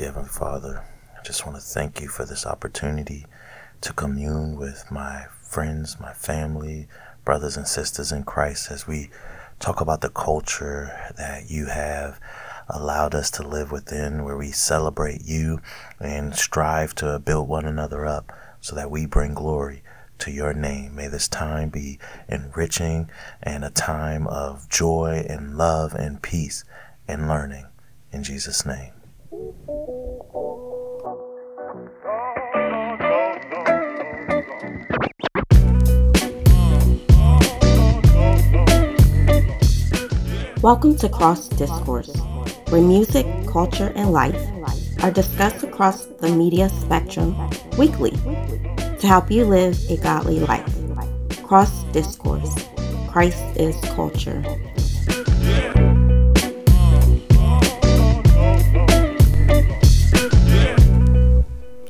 Dear Heavenly Father, I just want to thank you for this opportunity to commune with my friends, my family, brothers and sisters in Christ as we talk about the culture that you have allowed us to live within, where we celebrate you and strive to build one another up so that we bring glory to your name. May this time be enriching and a time of joy and love and peace and learning. In Jesus' name. Welcome to Cross Discourse, where music, culture, and life are discussed across the media spectrum weekly to help you live a godly life. Cross Discourse Christ is Culture.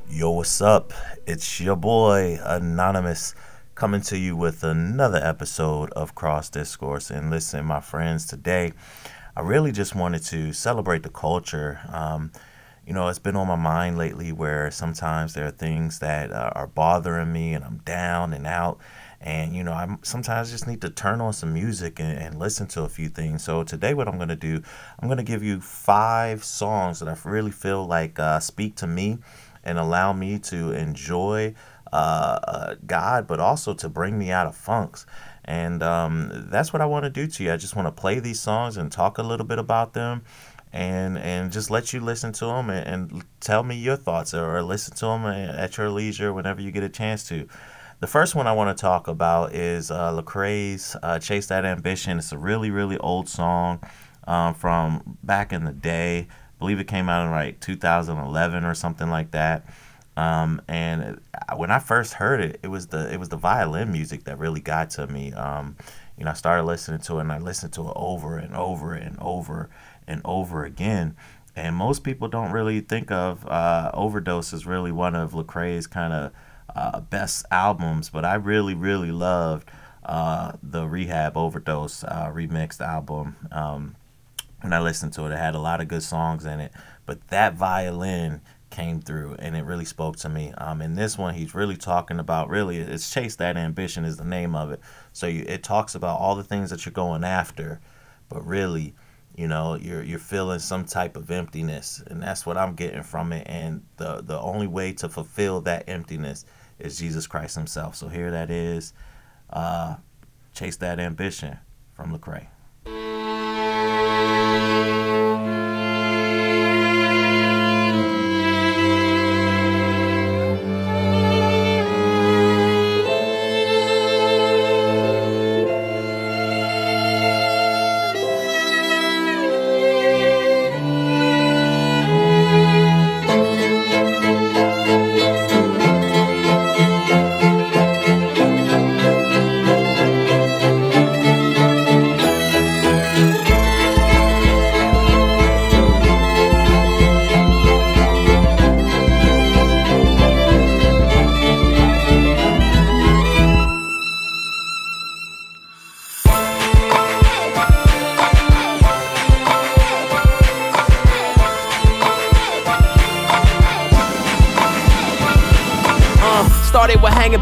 Yo, what's up? It's your boy, Anonymous, coming to you with another episode of Cross Discourse. And listen, my friends, today I really just wanted to celebrate the culture. Um, you know, it's been on my mind lately where sometimes there are things that uh, are bothering me and I'm down and out. And, you know, I sometimes just need to turn on some music and, and listen to a few things. So today, what I'm going to do, I'm going to give you five songs that I really feel like uh, speak to me and allow me to enjoy uh, uh, God, but also to bring me out of funks. And um, that's what I want to do to you. I just want to play these songs and talk a little bit about them. And, and just let you listen to them and, and tell me your thoughts or listen to them at your leisure whenever you get a chance to. The first one I want to talk about is uh, Lecrae's uh, "Chase That Ambition." It's a really, really old song um, from back in the day I believe it came out in like 2011 or something like that. Um, and when I first heard it, it was the it was the violin music that really got to me. Um, you know, I started listening to it and I listened to it over and over and over and over again. And most people don't really think of uh, Overdose as really one of Lecrae's kind of uh, best albums, but I really, really loved uh, the Rehab Overdose uh, remixed album. Um, when I listened to it. It had a lot of good songs in it, but that violin came through and it really spoke to me. Um, in this one, he's really talking about really it's chase that ambition is the name of it. So you, it talks about all the things that you're going after, but really, you know, you're you're feeling some type of emptiness, and that's what I'm getting from it. And the the only way to fulfill that emptiness is Jesus Christ Himself. So here that is, uh, chase that ambition from Lecrae.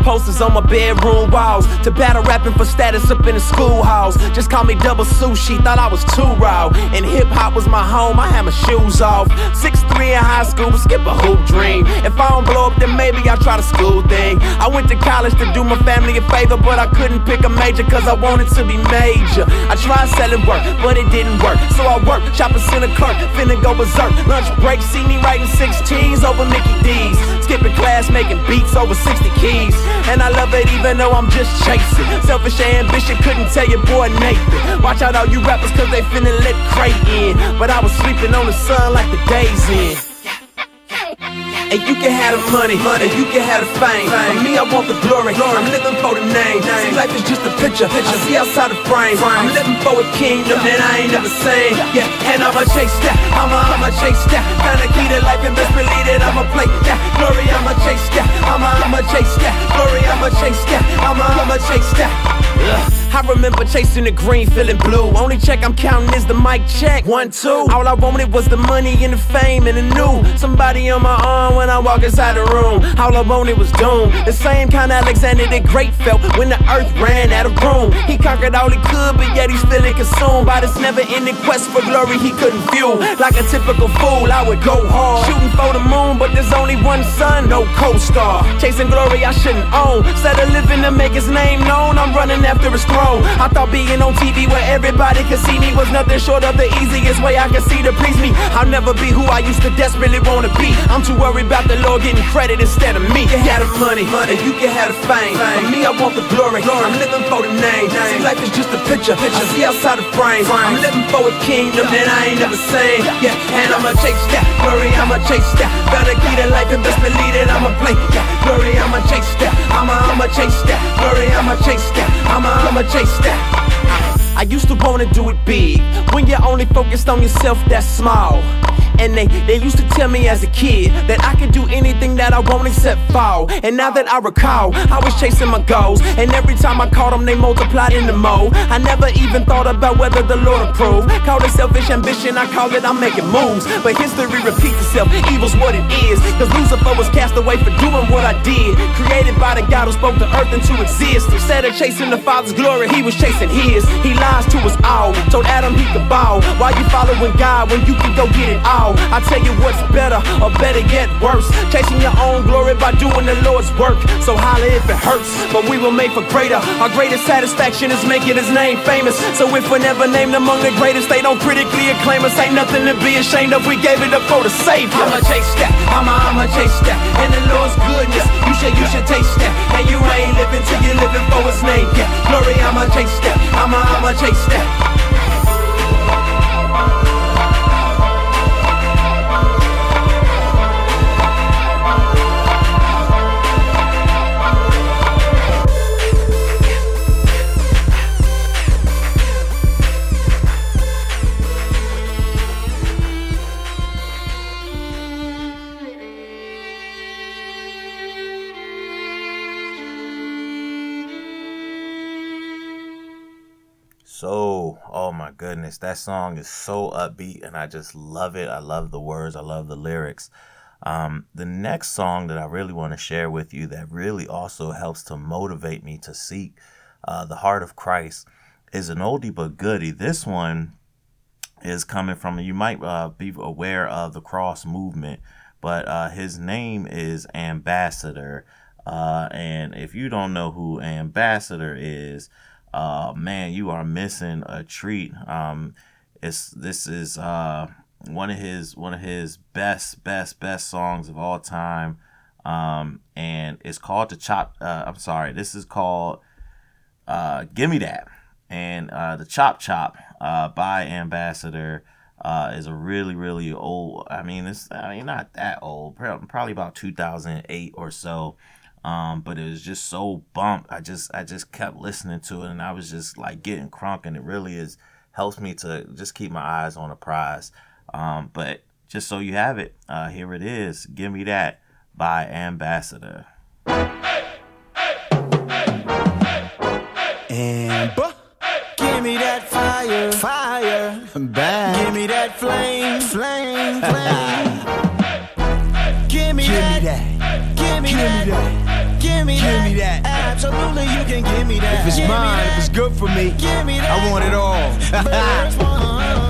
Posters on my bedroom walls. To battle rapping for status up in the schoolhouse. Just call me double sushi, thought I was too raw. And hip hop was my home, I had my shoes off. Six three in high school, but skip a hoop dream. If I don't blow up, then maybe I'll try the school thing. I went to college to do my family a favor, but I couldn't pick a major cause I wanted to be major. I tried selling work, but it didn't work. So I worked, shopping center clerk, finna go berserk. Lunch break, see me writing 16s over Mickey D's. Skipping class, making beats over 60 keys. And I love it even though I'm just chasing. Selfish ambition couldn't tell your boy Nathan. Watch out all you rappers cause they finna let Cray in. But I was sleeping on the sun like the days in. And you can have the money, money, you can have the fame. For me, I want the glory. glory. I'm living for the name. See, life is just a picture. picture. I see outside the frame. I'm living for a kingdom that I ain't never seen. Yeah, and I'ma chase that. I'ma, I'ma chase that. Find the key to life and best believe that I'ma play that. Glory, I'ma chase that. I'ma, I'ma chase that. Glory, I'ma chase that. I'ma, I'ma chase that. I remember chasing the green, feeling blue. Only check I'm counting is the mic check. One, two. All I wanted was the money and the fame and the new. Somebody on my arm when I walk inside the room. All I wanted was doom. The same kind of Alexander the Great felt when the earth ran out of room. He conquered all he could, but yet he's feeling consumed by this never ending quest for glory he couldn't fuel. Like a typical fool, I would go hard. Shooting for the moon, but there's only one sun, no co star. Chasing glory I shouldn't own. Instead of living to make his name known, I'm running after his throne. I thought being on TV where everybody could see me was nothing short of the easiest way I could see to please me. I'll never be who I used to desperately wanna be. I'm too worried about the Lord getting credit instead of me. You can have the money, money, you can have the fame. For me, I want the glory. I'm living for the name. See, life is just a picture. I see outside the frame. I'm living for a kingdom that I ain't never seen. Yeah, and I'ma chase that glory. I'ma chase that. Gotta keep that life and best believe that I'ma play. Yeah, glory. I'ma chase that. I'ma, I'ma chase that. Glory. I'ma chase that. I'ma, I'ma chase that. I used to wanna do it big. When you're only focused on yourself, that's small. And they, they used to tell me as a kid that I could do anything that I want except fall. And now that I recall, I was chasing my goals. And every time I caught them, they multiplied in the mo. I never even thought about whether the Lord approved. Call it selfish ambition, I call it I'm making moves. But history repeats itself, evil's what it is. Cause Lucifer was cast away for doing what I did. Created by the God who spoke the earth into existence. Instead of chasing the Father's glory, he was chasing his. He lies to us all. Told Adam he could bow. Why you following God when you can go get it all? I tell you what's better, or better yet worse. Chasing your own glory by doing the Lord's work. So holla if it hurts, but we were made for greater. Our greatest satisfaction is making his name famous. So if we're never named among the greatest, they don't critically acclaim us. Ain't nothing to be ashamed of. We gave it up for the Savior. I'ma chase that, I'ma, I'ma chase that. And the Lord's goodness, you should, you should taste that. And you ain't living till you're living for his name. Yeah, glory, I'ma chase that, I'ma, I'ma chase that. That song is so upbeat and I just love it. I love the words, I love the lyrics. Um, the next song that I really want to share with you that really also helps to motivate me to seek uh, the heart of Christ is an oldie but goodie. This one is coming from, you might uh, be aware of the cross movement, but uh, his name is Ambassador. Uh, and if you don't know who Ambassador is, uh, man, you are missing a treat. Um, it's this is uh, one of his one of his best best best songs of all time, um, and it's called the chop. Uh, I'm sorry, this is called uh, "Give Me That," and uh, the Chop Chop uh, by Ambassador. Uh, is a really really old. I mean, it's I mean not that old. Probably about 2008 or so. Um, but it was just so bumped. I just I just kept listening to it, and I was just like getting crunk, and it really is helps me to just keep my eyes on the prize. Um, but just so you have it, uh, here it is. Give me that by Ambassador. Amber. Give me that fire, fire, back. Give me that flame, flame, flame. Give me Give that. me that. Give me Give me that. that. Give me Give that. me that. Absolutely, you can give me that. If it's Give mine, if it's good for me, Give me that. I want it all.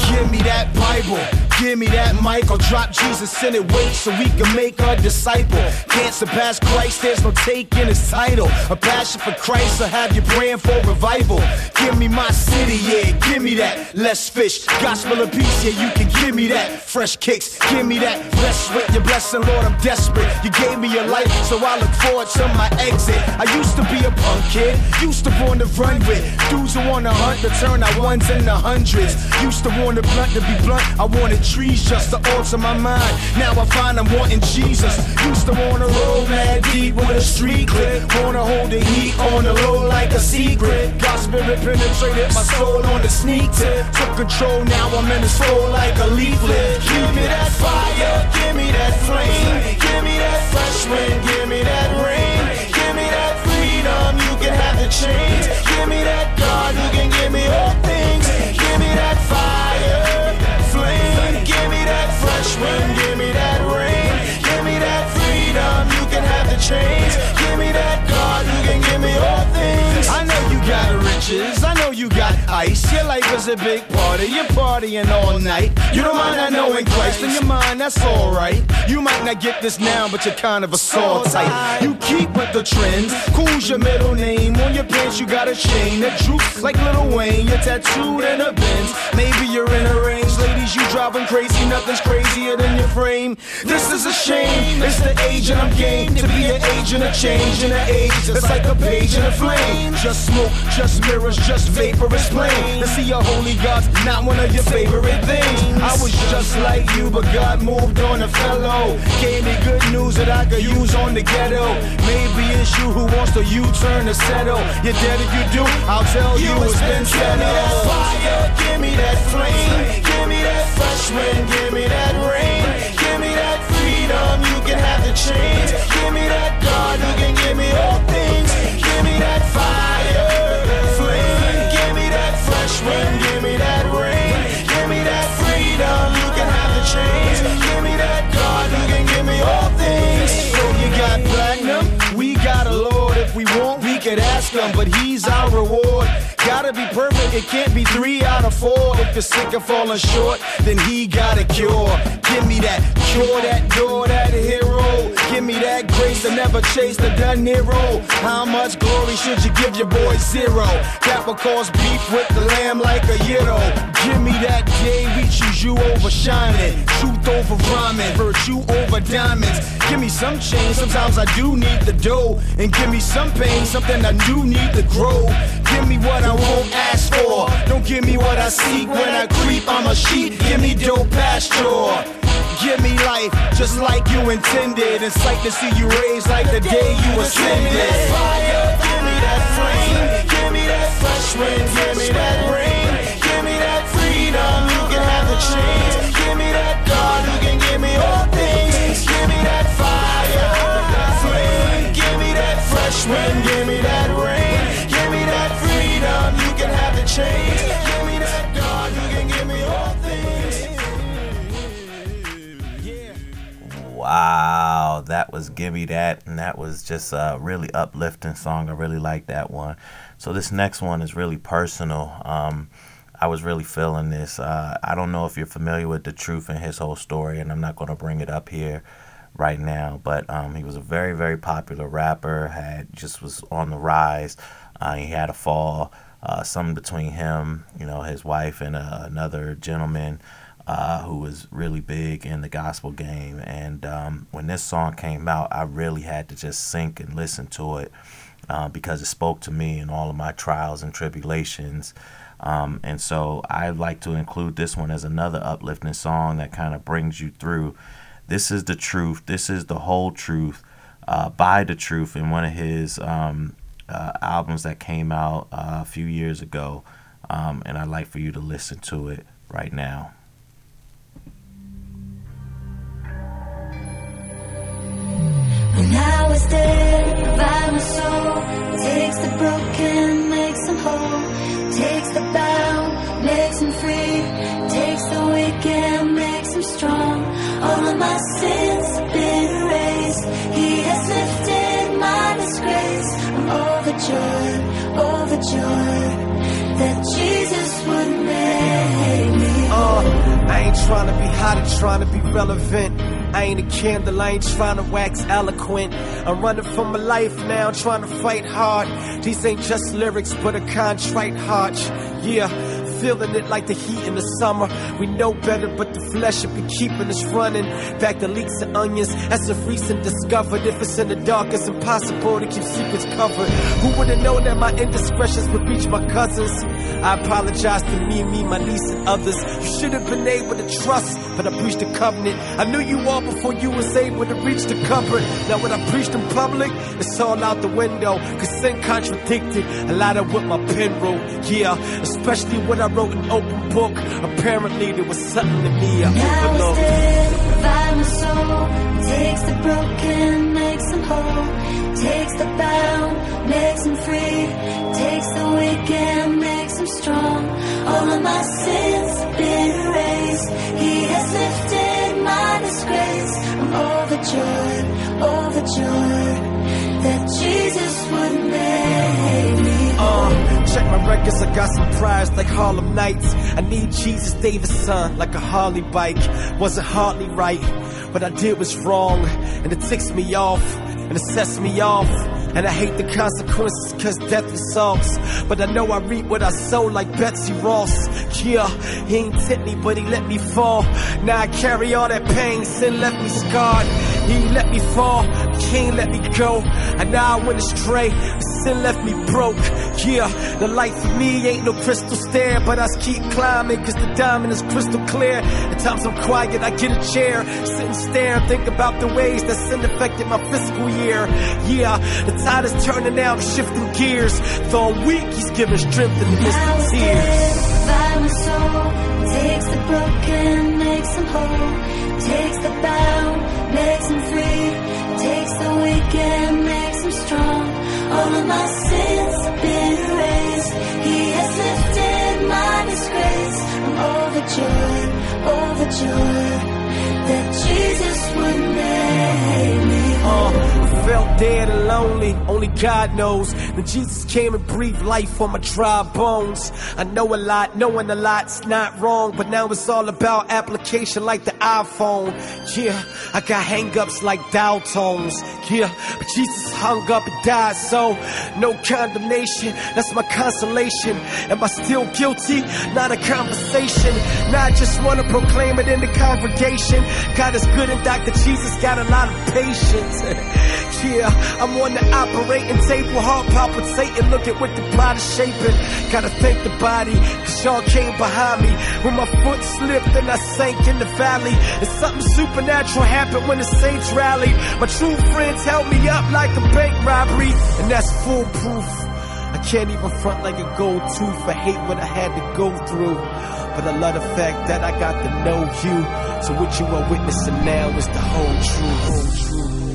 Give me that Bible. Give me that mic. I'll drop Jesus in it. Wait so we can make a disciple. Can't surpass Christ. There's no taking his title. A passion for Christ. I have you praying for revival. Give me my city, yeah. Give me that. Less fish. Gospel of peace, yeah. You can give me that. Fresh kicks. Give me that. Rest with your blessing, Lord. I'm desperate. You gave me your life, so I look forward to my exit. I used to be a punk kid. Used to want to run with dudes who want to hunt to turn our ones into hundreds. Used to want to blunt to be blunt. I wanted trees just to alter my mind. Now I find I'm wanting Jesus. Used to wanna roll mad deep with a street clip. Wanna hold the heat on the low like a secret. God spirit penetrated my soul on the sneak tip. Took control, now I'm in the soul like a leaflet. Give me that fire, give me that flame, give me that fresh wind, give me that rain, give me that freedom, you can have the chains, give me that God who can give me all things, give me that fire, swim. Give me that ring, give me that freedom. You can have the chains. Give me that God, you can give me all things. I know you got riches, I know you got ice. Your life is a big party, you're partying all night. You don't mind not knowing Christ in your mind, that's alright. You might not get this now, but you're kind of a soul type. You keep with the trends, cool Cool's your middle name. On your pants, you got a chain that droops like Lil Wayne. You're tattooed in a Benz. Maybe you're in a range. Ladies, you driving crazy. Nothing's crazier than your frame. This is a shame. It's the age and I'm game to be an agent of change in the age. It's like a page in a flame. Just smoke, just mirrors, just vapor is plain. To see your holy God, not one of your favorite things. I was just like you, but God moved on a fellow. Gave me good news that I could use on the ghetto. Maybe it's you who wants to U-turn to settle. You're dead if you do, I'll tell you, it's been Give me that fire, give me that flame, give me that fresh wind, give me that rain, give me that freedom. You can have the chains. Give me that God who can give me all things. Give me that fire, flame. Give me that fresh wind, give me but he's our reward. Gotta be perfect, it can't be three out of four. If you're sick of falling short, then he got a cure. Give me that cure, that door, that hero. Give me that grace to never chase the done hero. How much glory should you give your boy zero? That will cause beef with the lamb like a euro. Give me that day we choose you over shining, truth over rhyming, virtue over diamonds. Give me some change, sometimes I do need the dough. And give me some pain, something I do need to grow. Give me what I won't ask for. Don't give me what I seek when I creep. I'm a sheep. Give me dope pasture. Give me life just like you intended. It's like to see you raised like the day you ascended. Give me that fire, give me that flame, give me that fresh wind, give me that rain, give me that freedom. You can have the chains. That was Gimme That, and that was just a really uplifting song. I really like that one. So this next one is really personal. Um, I was really feeling this. Uh, I don't know if you're familiar with the truth and his whole story, and I'm not going to bring it up here right now. But um, he was a very, very popular rapper. Had just was on the rise. Uh, he had a fall. Uh, something between him, you know, his wife and uh, another gentleman uh, who was really big in the gospel game. And um, when this song came out, I really had to just sink and listen to it uh, because it spoke to me in all of my trials and tribulations. Um, and so I like to include this one as another uplifting song that kind of brings you through. This is the truth. This is the whole truth. Uh, by the truth in one of his um, uh, albums that came out uh, a few years ago. Um, and I'd like for you to listen to it right now. Takes the broken, makes them whole. Takes the bound, makes them free. Takes the weak and makes them strong. All of my sins been erased. He has lifted my disgrace. I'm overjoyed, overjoyed that Jesus would make me. Uh, I ain't trying to be hot, I'm trying to be relevant. I ain't a candle, I ain't trying to wax eloquent. I'm running for my life now, trying to fight hard. These ain't just lyrics, but a contrite heart. Yeah, feeling it like the heat in the summer. We know better, but the flesh should be keeping us running. Back to leeks and onions, as of recent discovered. If it's in the dark, it's impossible to keep secrets covered. Who would've known that my indiscretions would reach my cousins? I apologize to me, me, my niece, and others. You should have been able to trust, but I preached the covenant. I knew you all before you was able to reach the comfort. Now when I preached in public, it's all out the window. Cause sin contradicted a lot of what my pen wrote. Yeah, especially what I wrote an open book. Apparently there was something in me I Now is overlooked. provide my soul. Takes the broken, makes them whole. Takes the bound, makes them free. Takes the weak and makes them strong. All of my sins have been erased. He has lifted my disgrace. I'm overjoyed, overjoyed my records, I got some prize like Harlem Nights. I need Jesus Davis son like a Harley bike. Wasn't hardly right. What I did was wrong, and it ticks me off, and it sets me off. And I hate the consequences cause death results. But I know I reap what I sow like Betsy Ross. Yeah, he ain't tip me, but he let me fall. Now I carry all that pain, sin left me scarred. He let me fall, King let me go. And now I went astray, sin left me broke. Yeah, the light for me ain't no crystal stair, but I keep climbing cause the diamond is crystal clear. At times I'm quiet, I get a chair, sit and stare think about the ways that sin affected my fiscal year. Yeah, the tide is turning now, I'm shifting gears. Though I'm weak, he's giving strength in the midst of tears. by my soul. Takes the broken, makes them whole. Takes the bound, makes them free. Takes the weak and makes them strong. All of my sins have been erased. He has lifted my disgrace. I'm overjoyed, overjoyed that Jesus would make me whole. Uh, I felt dead and lonely, only God knows. Then Jesus came and breathed life on my dry bones. I know a lot, knowing a lot's not wrong, but now it's all about application like the iPhone. Yeah, I got hangups like dial tones. Yeah, but Jesus hung up and died, so no condemnation. That's my consolation. Am I still guilty? Not a conversation. Now I just wanna proclaim it in the congregation. God is good and Dr. Jesus got a lot of patience. yeah, I'm on the operating table, heart palpitating. Look at what the is shaping. Gotta thank the body, cause y'all came behind me. When my foot slipped and I sank in the valley. And something supernatural happened when the saints rallied. My true friends held me up like a bank robbery, and that's foolproof. I can't even front like a gold tooth. I hate what I had to go through. But I love the fact that I got to know you. So what you are witnessing now is the whole truth. Whole truth.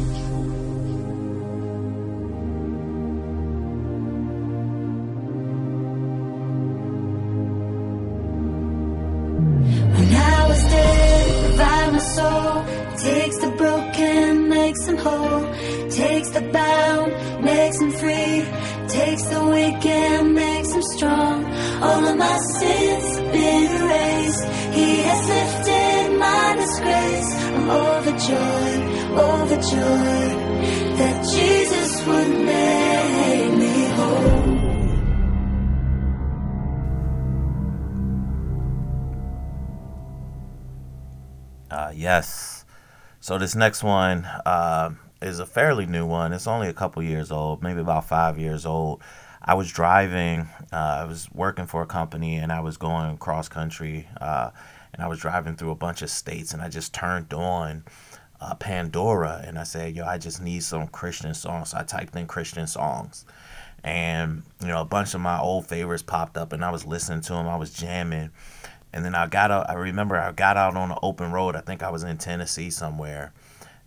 Them free. Takes the weak and makes them strong. All of my sins have been erased. He has lifted my disgrace. I'm overjoyed, overjoyed that Jesus would make me whole. Uh, yes. So this next one uh, is a fairly new one. It's only a couple years old, maybe about five years old. I was driving. Uh, I was working for a company, and I was going cross country. Uh, and I was driving through a bunch of states, and I just turned on uh, Pandora, and I said, "Yo, I just need some Christian songs." So I typed in Christian songs, and you know, a bunch of my old favorites popped up, and I was listening to them. I was jamming. And then I got out. I remember I got out on an open road. I think I was in Tennessee somewhere,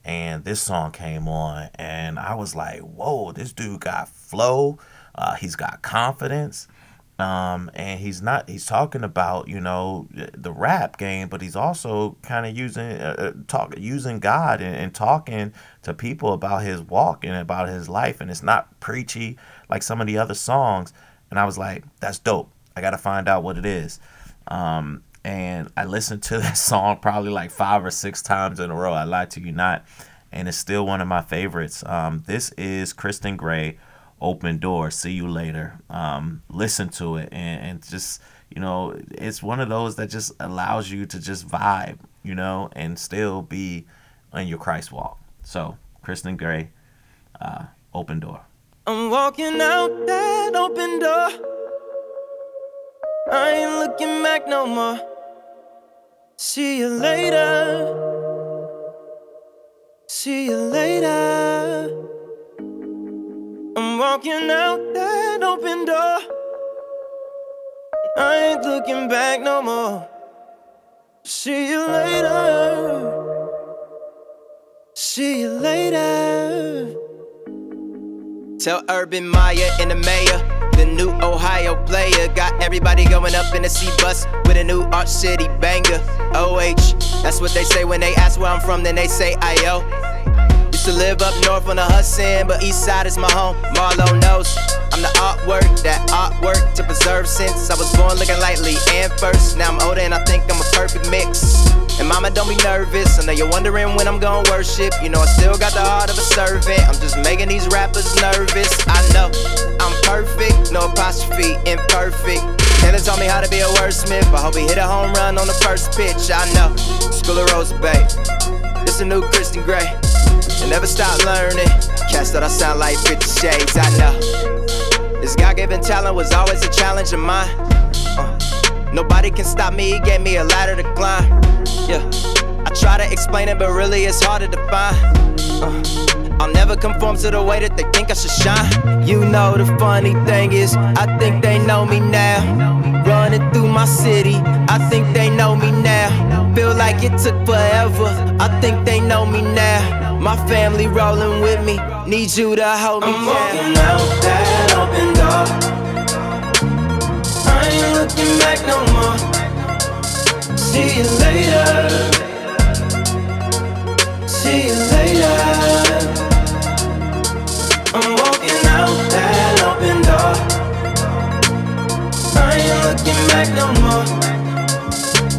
and this song came on, and I was like, "Whoa, this dude got flow. Uh, he's got confidence." Um, and he's not. He's talking about you know the rap game, but he's also kind of using uh, uh, talk using God and, and talking to people about his walk and about his life, and it's not preachy like some of the other songs. And I was like, "That's dope. I got to find out what it is." Um, and I listened to that song probably like five or six times in a row. I lied to you not, and it's still one of my favorites. Um, this is Christon Gray, "Open Door." See you later. Um, listen to it and, and just you know, it's one of those that just allows you to just vibe, you know, and still be on your Christ walk. So, Christon Gray, uh, "Open Door." I'm walking out that open door. I ain't looking back no more. See you later. See you later. I'm walking out that open door. I ain't looking back no more. See you later. See you later. Tell Urban Meyer and the mayor, the new Ohio player. Got everybody going up in the C bus with a new Arch City banger. OH, that's what they say when they ask where I'm from, then they say IO. Used to live up north on the Hudson, but east side is my home. Marlo knows I'm the artwork, that artwork to preserve since I was born looking lightly and first. Now I'm older and I think I'm a perfect mix. And mama, don't be nervous. I know you're wondering when I'm gonna worship. You know I still got the heart of a servant. I'm just making these rappers nervous. I know I'm perfect, no apostrophe, imperfect. Taylor taught me how to be a wordsmith. I hope he hit a home run on the first pitch. I know. School of Rose Bay. It's a new Christian Grey. And never stop learning. Cast that I sound like 50 shades. I know. This God given talent was always a challenge of mine. Uh, nobody can stop me, he gave me a ladder to climb. Yeah, I try to explain it, but really it's harder to find. Uh, I'll never conform to the way that they think I should shine. You know, the funny thing is, I think they know me now. Running through my city, I think they know me now. Feel like it took forever, I think they know me now. My family rolling with me, need you to hold me I'm down. walking out that open door. I ain't looking back no more. See you later. See you later. I'm walking out that open door. I ain't looking back no more.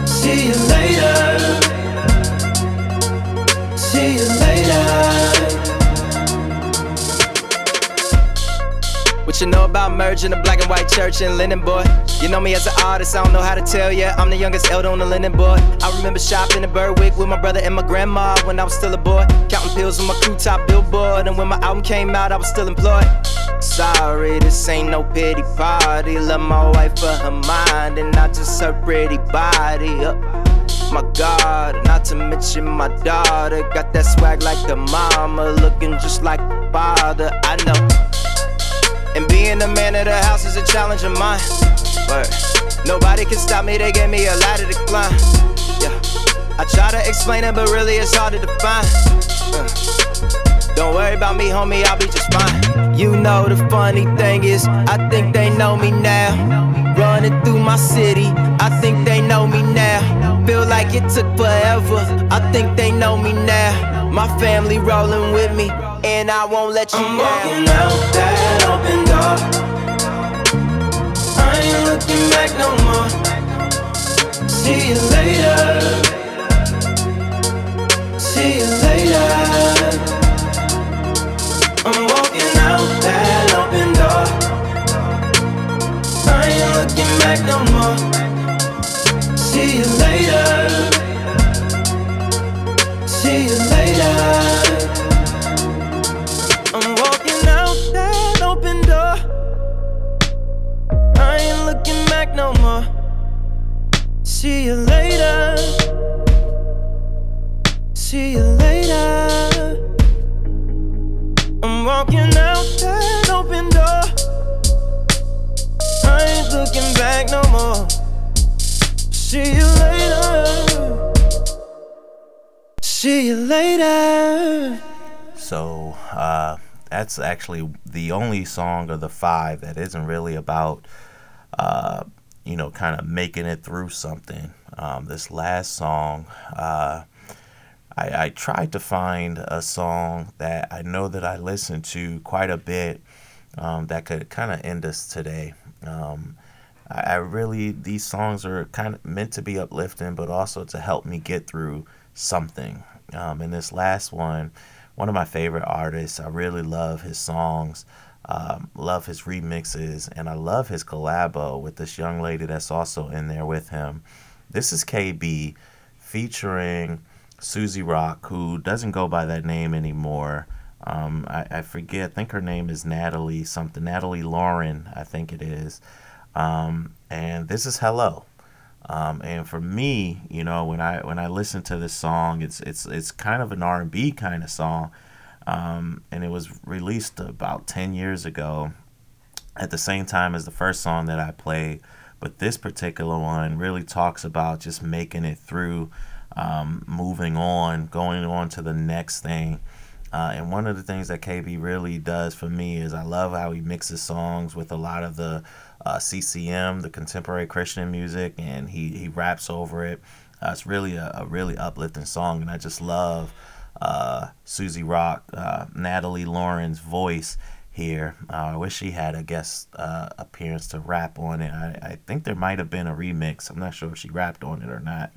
See you later. See you later. What you know about merging the black and white church and linen boy? You know me as an artist, I don't know how to tell ya. I'm the youngest elder on the linen board. I remember shopping in Berwick with my brother and my grandma when I was still a boy. Counting pills on my crew top billboard. And when my album came out, I was still employed. Sorry, this ain't no pity party. Love my wife for her mind and not just her pretty body. Uh, my God, not to mention my daughter. Got that swag like the mama, looking just like the father. I know. And being the man of the house is a challenge of mine. But Nobody can stop me, they gave me a ladder to climb. Yeah. I try to explain it, but really it's hard to define. Uh. Don't worry about me, homie, I'll be just fine. You know the funny thing is, I think they know me now. Running through my city, I think they know me now. Feel like it took forever, I think they know me now. My family rolling with me, and I won't let you I'm down. walking out that open door. I ain't looking back no more. See you later. See you later. I'm walking out that open door. I ain't looking back no more. See you later. See you later. No more. See you later. See you later. I'm walking out that open door. I ain't looking back no more. See you later. See you later. So uh, that's actually the only song of the five that isn't really about, uh, you know, kind of making it through something. Um, this last song, uh, I, I tried to find a song that I know that I listened to quite a bit um, that could kind of end us today. Um, I, I really, these songs are kind of meant to be uplifting, but also to help me get through something. Um, and this last one, one of my favorite artists, I really love his songs, um, love his remixes, and I love his collabo with this young lady that's also in there with him. This is KB featuring Suzy Rock, who doesn't go by that name anymore. Um, I, I forget. I think her name is Natalie something. Natalie Lauren, I think it is. Um, and this is Hello. Um, and for me, you know, when I when I listen to this song, it's it's it's kind of an R and B kind of song, um, and it was released about ten years ago, at the same time as the first song that I played. But this particular one really talks about just making it through, um, moving on, going on to the next thing. Uh, and one of the things that KB really does for me is I love how he mixes songs with a lot of the uh, CCM, the contemporary Christian music, and he, he raps over it. Uh, it's really a, a really uplifting song, and I just love uh, Suzy Rock, uh, Natalie Lauren's voice here. Uh, I wish she had a guest uh, appearance to rap on it. I, I think there might have been a remix. I'm not sure if she rapped on it or not.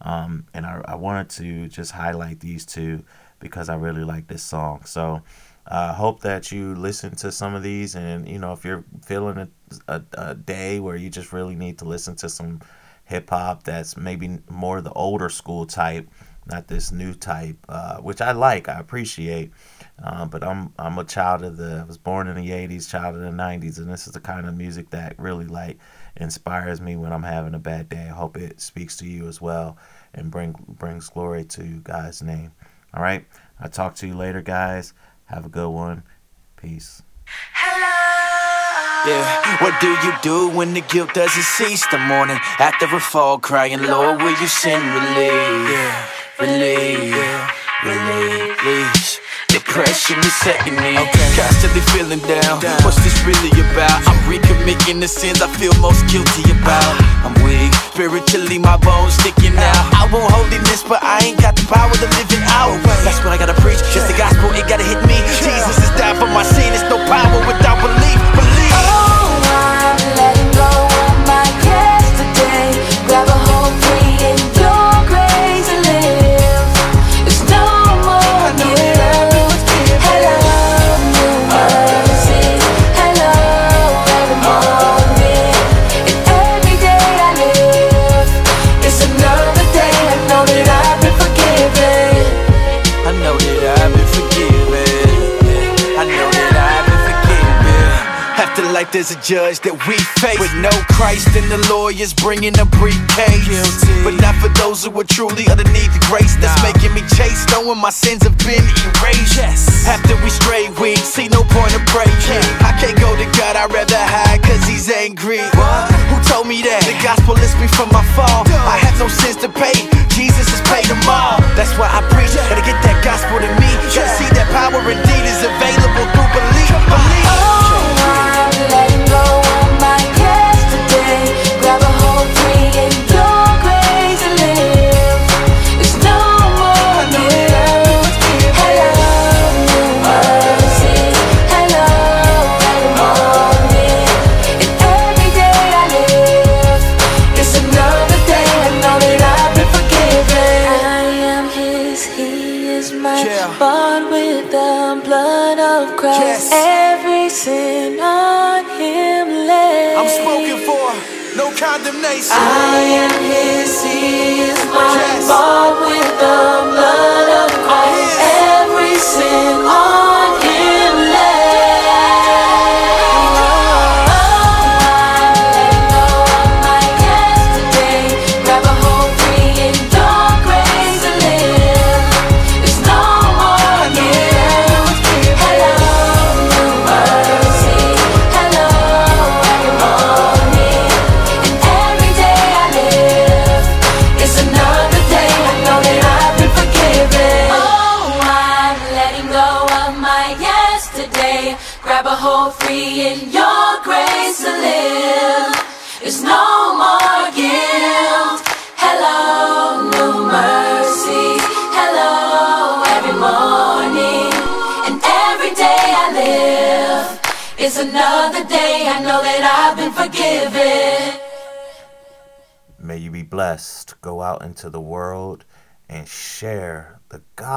Um, and I, I wanted to just highlight these two because I really like this song. So I uh, hope that you listen to some of these. And, you know, if you're feeling a, a, a day where you just really need to listen to some hip hop that's maybe more the older school type, not this new type, uh, which I like, I appreciate. Uh, but I'm I'm a child of the I was born in the 80s, child of the 90s, and this is the kind of music that really like inspires me when I'm having a bad day. I hope it speaks to you as well and bring brings glory to God's name. All right, I'll talk to you later, guys. Have a good one. Peace. Yeah, what do you do when the guilt doesn't cease? The morning after a fall, crying, Lord, will you send relief? Yeah, relief, yeah, relief, please. Depression is setting me. Okay. Constantly feeling down. down. What's this really about? I'm recommitting the sins I feel most guilty about. I'm weak, spiritually my bones sticking out. I want holiness, but I ain't got the power to live it out. That's what I gotta preach. Just the gospel, it gotta hit me. There's a judge that we face. With no Christ, and the lawyers bringing a briefcase. But not for those who are truly underneath the grace that's making me chase, knowing my sins have been erased. yes. After we stray, we see no point of praying. I can't go to God, I'd rather hide, cause he's angry. what? Who told me that? The gospel lifts me from my fall.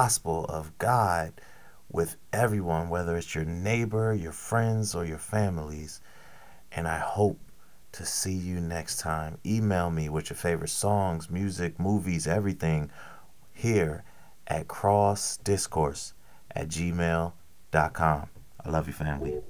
Gospel of God with everyone, whether it's your neighbor, your friends, or your families. And I hope to see you next time. Email me with your favorite songs, music, movies, everything here at crossdiscourse at gmail.com. I love you, family.